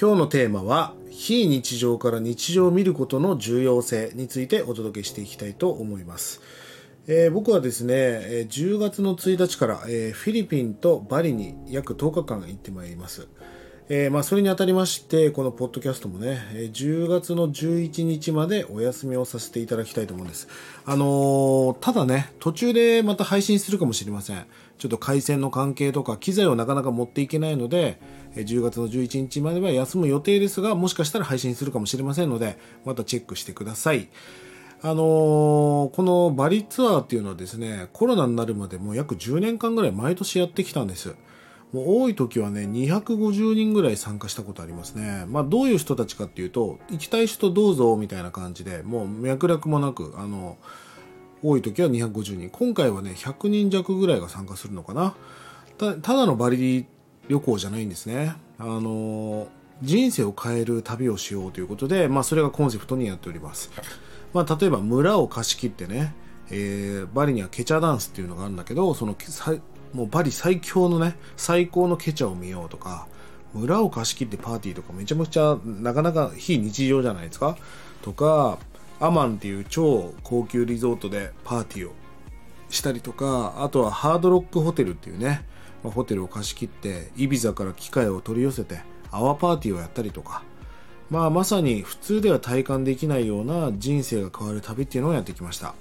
今日のテーマは非日常から日常を見ることの重要性についてお届けしていきたいと思います、えー、僕はですね10月の1日から、え、フィリピンとバリに約10日間行ってまいります。えー、まあ、それにあたりまして、このポッドキャストもね、10月の11日までお休みをさせていただきたいと思うんです。あのー、ただね、途中でまた配信するかもしれません。ちょっと回線の関係とか、機材をなかなか持っていけないので、10月の11日までは休む予定ですが、もしかしたら配信するかもしれませんので、またチェックしてください。あのー、このバリツアーっていうのはですね、コロナになるまでもう約10年間ぐらい毎年やってきたんです。もう多い時はね、250人ぐらい参加したことありますね。まあどういう人たちかっていうと、行きたい人どうぞみたいな感じで、もう脈絡もなく、あの、多い時は250人。今回はね、100人弱ぐらいが参加するのかな。たただのバリ旅行じゃないんですね。あの、人生を変える旅をしようということで、まあそれがコンセプトにやっております。まあ例えば村を貸し切ってね、えー、バリにはケチャダンスっていうのがあるんだけど、そのもうバリ最強のね、最高のケチャを見ようとか、村を貸し切ってパーティーとかめちゃめちゃなかなか非日常じゃないですか？とか、アマンっていう超高級リゾートでパーティーをしたりとか、あとはハードロックホテルっていうね、まあ、ホテルを貸し切って、イビザから機械を取り寄せて、アワーパーティーをやったりとか、まあまさに普通では体感できないような人生が変わる旅っていうのをやってきました。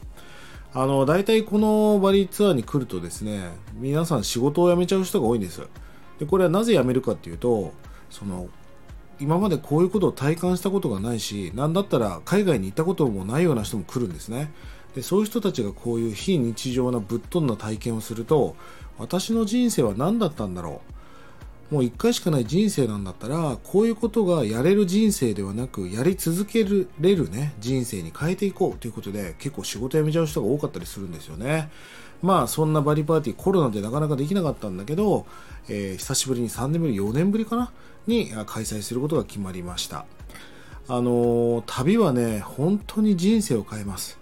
あの、大体このバリツアーに来るとですね、皆さん仕事を辞めちゃう人が多いんです。で、これはなぜ辞めるかっていうと、その、今までこういうことを体感したことがないし、なんだったら海外に行ったこともないような人も来るんですね。で、そういう人たちがこういう非日常なぶっ飛んだ体験をすると、私の人生は何だったんだろう。もう一回しかない人生なんだったら、こういうことがやれる人生ではなく、やり続けれるね、人生に変えていこうということで、結構仕事辞めちゃう人が多かったりするんですよね。まあ、そんなバリパーティー、コロナでなかなかできなかったんだけど、えー、久しぶりに3年ぶり、4年ぶりかなに開催することが決まりました。あのー、旅はね、本当に人生を変えます。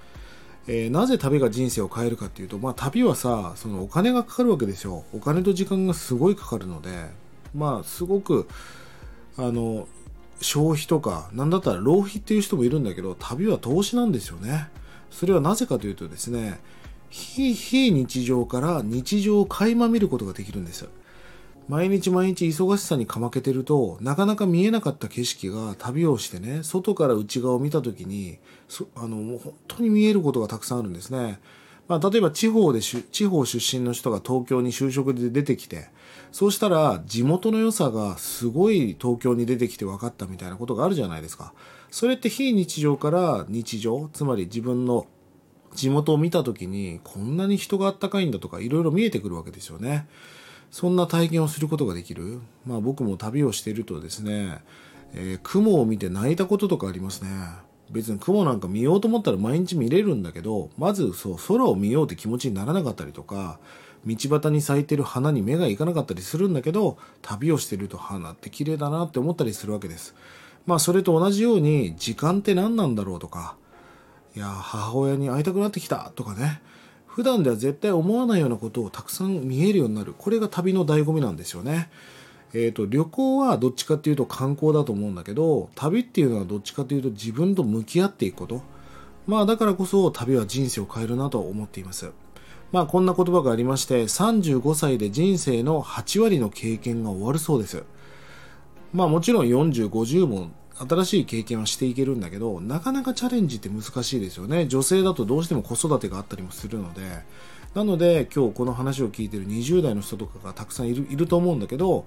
えー、なぜ旅が人生を変えるかっていうと、まあ旅はさ、そのお金がかかるわけですよ。お金と時間がすごいかかるので、まあすごくあの消費とか何だったら浪費っていう人もいるんだけど旅は投資なんですよね。それはなぜかというとですね非非日常から日常を垣間見ることができるんです毎日毎日忙しさにかまけてるとなかなか見えなかった景色が旅をしてね外から内側を見た時にあのもう本当に見えることがたくさんあるんですね。まあ、例えば地方で地方出身の人が東京に就職で出てきてそうしたら地元の良さがすごい東京に出てきて分かったみたいなことがあるじゃないですか。それって非日常から日常つまり自分の地元を見た時にこんなに人があったかいんだとかいろいろ見えてくるわけですよね。そんな体験をすることができる。まあ僕も旅をしているとですね、えー、雲を見て泣いたこととかありますね。別に雲なんか見ようと思ったら毎日見れるんだけど、まずそう、空を見ようって気持ちにならなかったりとか、道端に咲いてる花に目がいかなかったりするんだけど、旅をしてると花って綺麗だなって思ったりするわけです。まあそれと同じように、時間って何なんだろうとか、いや、母親に会いたくなってきたとかね、普段では絶対思わないようなことをたくさん見えるようになる。これが旅の醍醐味なんですよね。えっ、ー、と、旅行はどっちかっていうと観光だと思うんだけど、旅っていうのはどっちかというと自分と向き合っていくこと。まあだからこそ旅は人生を変えるなと思っています。まあこんな言葉がありまして、35歳で人生の8割の経験が終わるそうです。まあもちろん40、50も新しい経験はしていけるんだけど、なかなかチャレンジって難しいですよね。女性だとどうしても子育てがあったりもするので、なので今日この話を聞いてる20代の人とかがたくさんいるいると思うんだけど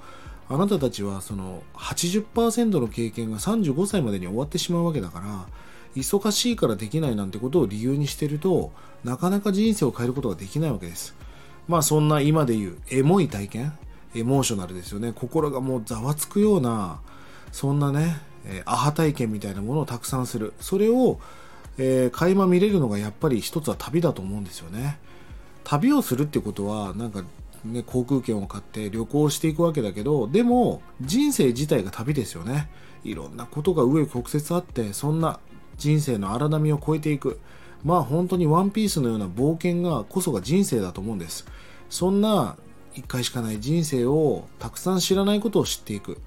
あなたたちはその80%の経験が35歳までに終わってしまうわけだから忙しいからできないなんてことを理由にしてるとなかなか人生を変えることができないわけです。まあそんな今で言うエモい体験エモーショナルですよね。心がもうざわつくようなそんなね、アハ体験みたいなものをたくさんする。それを、えー、垣間見れるのがやっぱり一つは旅だと思うんですよね。旅をするってことはなんかね、航空券を買って旅行していくわけだけど、でも人生自体が旅ですよね。いろんなことが上曲折あって、そんな人生の荒波を超えていく。まあ本当にワンピースのような冒険がこそが人生だと思うんです。そんな一回しかない人生をたくさん知らないことを知っていく。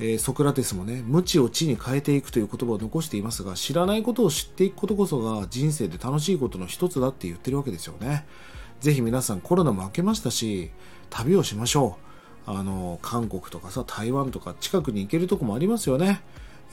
えー、ソクラテスもね、無知を知に変えていくという言葉を残していますが、知らないことを知っていくことこそが人生で楽しいことの一つだって言ってるわけですよね。ぜひ皆さんコロナも明けましたし、旅をしましょう。あの、韓国とかさ、台湾とか近くに行けるとこもありますよね。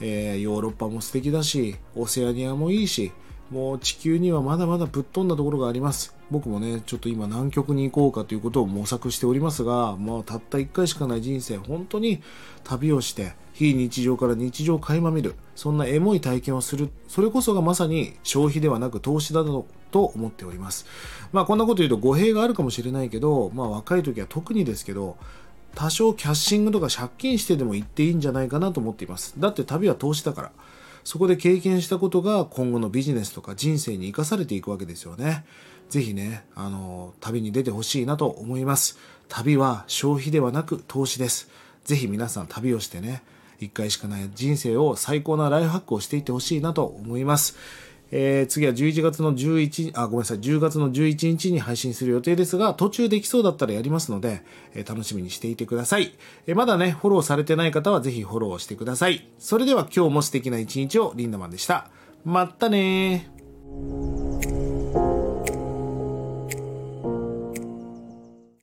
えー、ヨーロッパも素敵だし、オセアニアもいいし、もう地球にはまだまだぶっ飛んだところがあります。僕もね、ちょっと今南極に行こうかということを模索しておりますが、もうたった1回しかない人生、本当に旅をして、非日常から日常を垣間見る、そんなエモい体験をする、それこそがまさに消費ではなく投資だと思っております。まあこんなこと言うと語弊があるかもしれないけど、まあ若い時は特にですけど、多少キャッシングとか借金してでも行っていいんじゃないかなと思っています。だって旅は投資だから。そこで経験したことが今後のビジネスとか人生に生かされていくわけですよね。ぜひね、あの、旅に出てほしいなと思います。旅は消費ではなく投資です。ぜひ皆さん旅をしてね、一回しかない人生を最高なライフハックをしていってほしいなと思います。えー、次は11月の11、あ、ごめんなさい、10月の11日に配信する予定ですが、途中できそうだったらやりますので、えー、楽しみにしていてください。えー、まだね、フォローされてない方はぜひフォローしてください。それでは今日も素敵な一日をリンダマンでした。まったねー。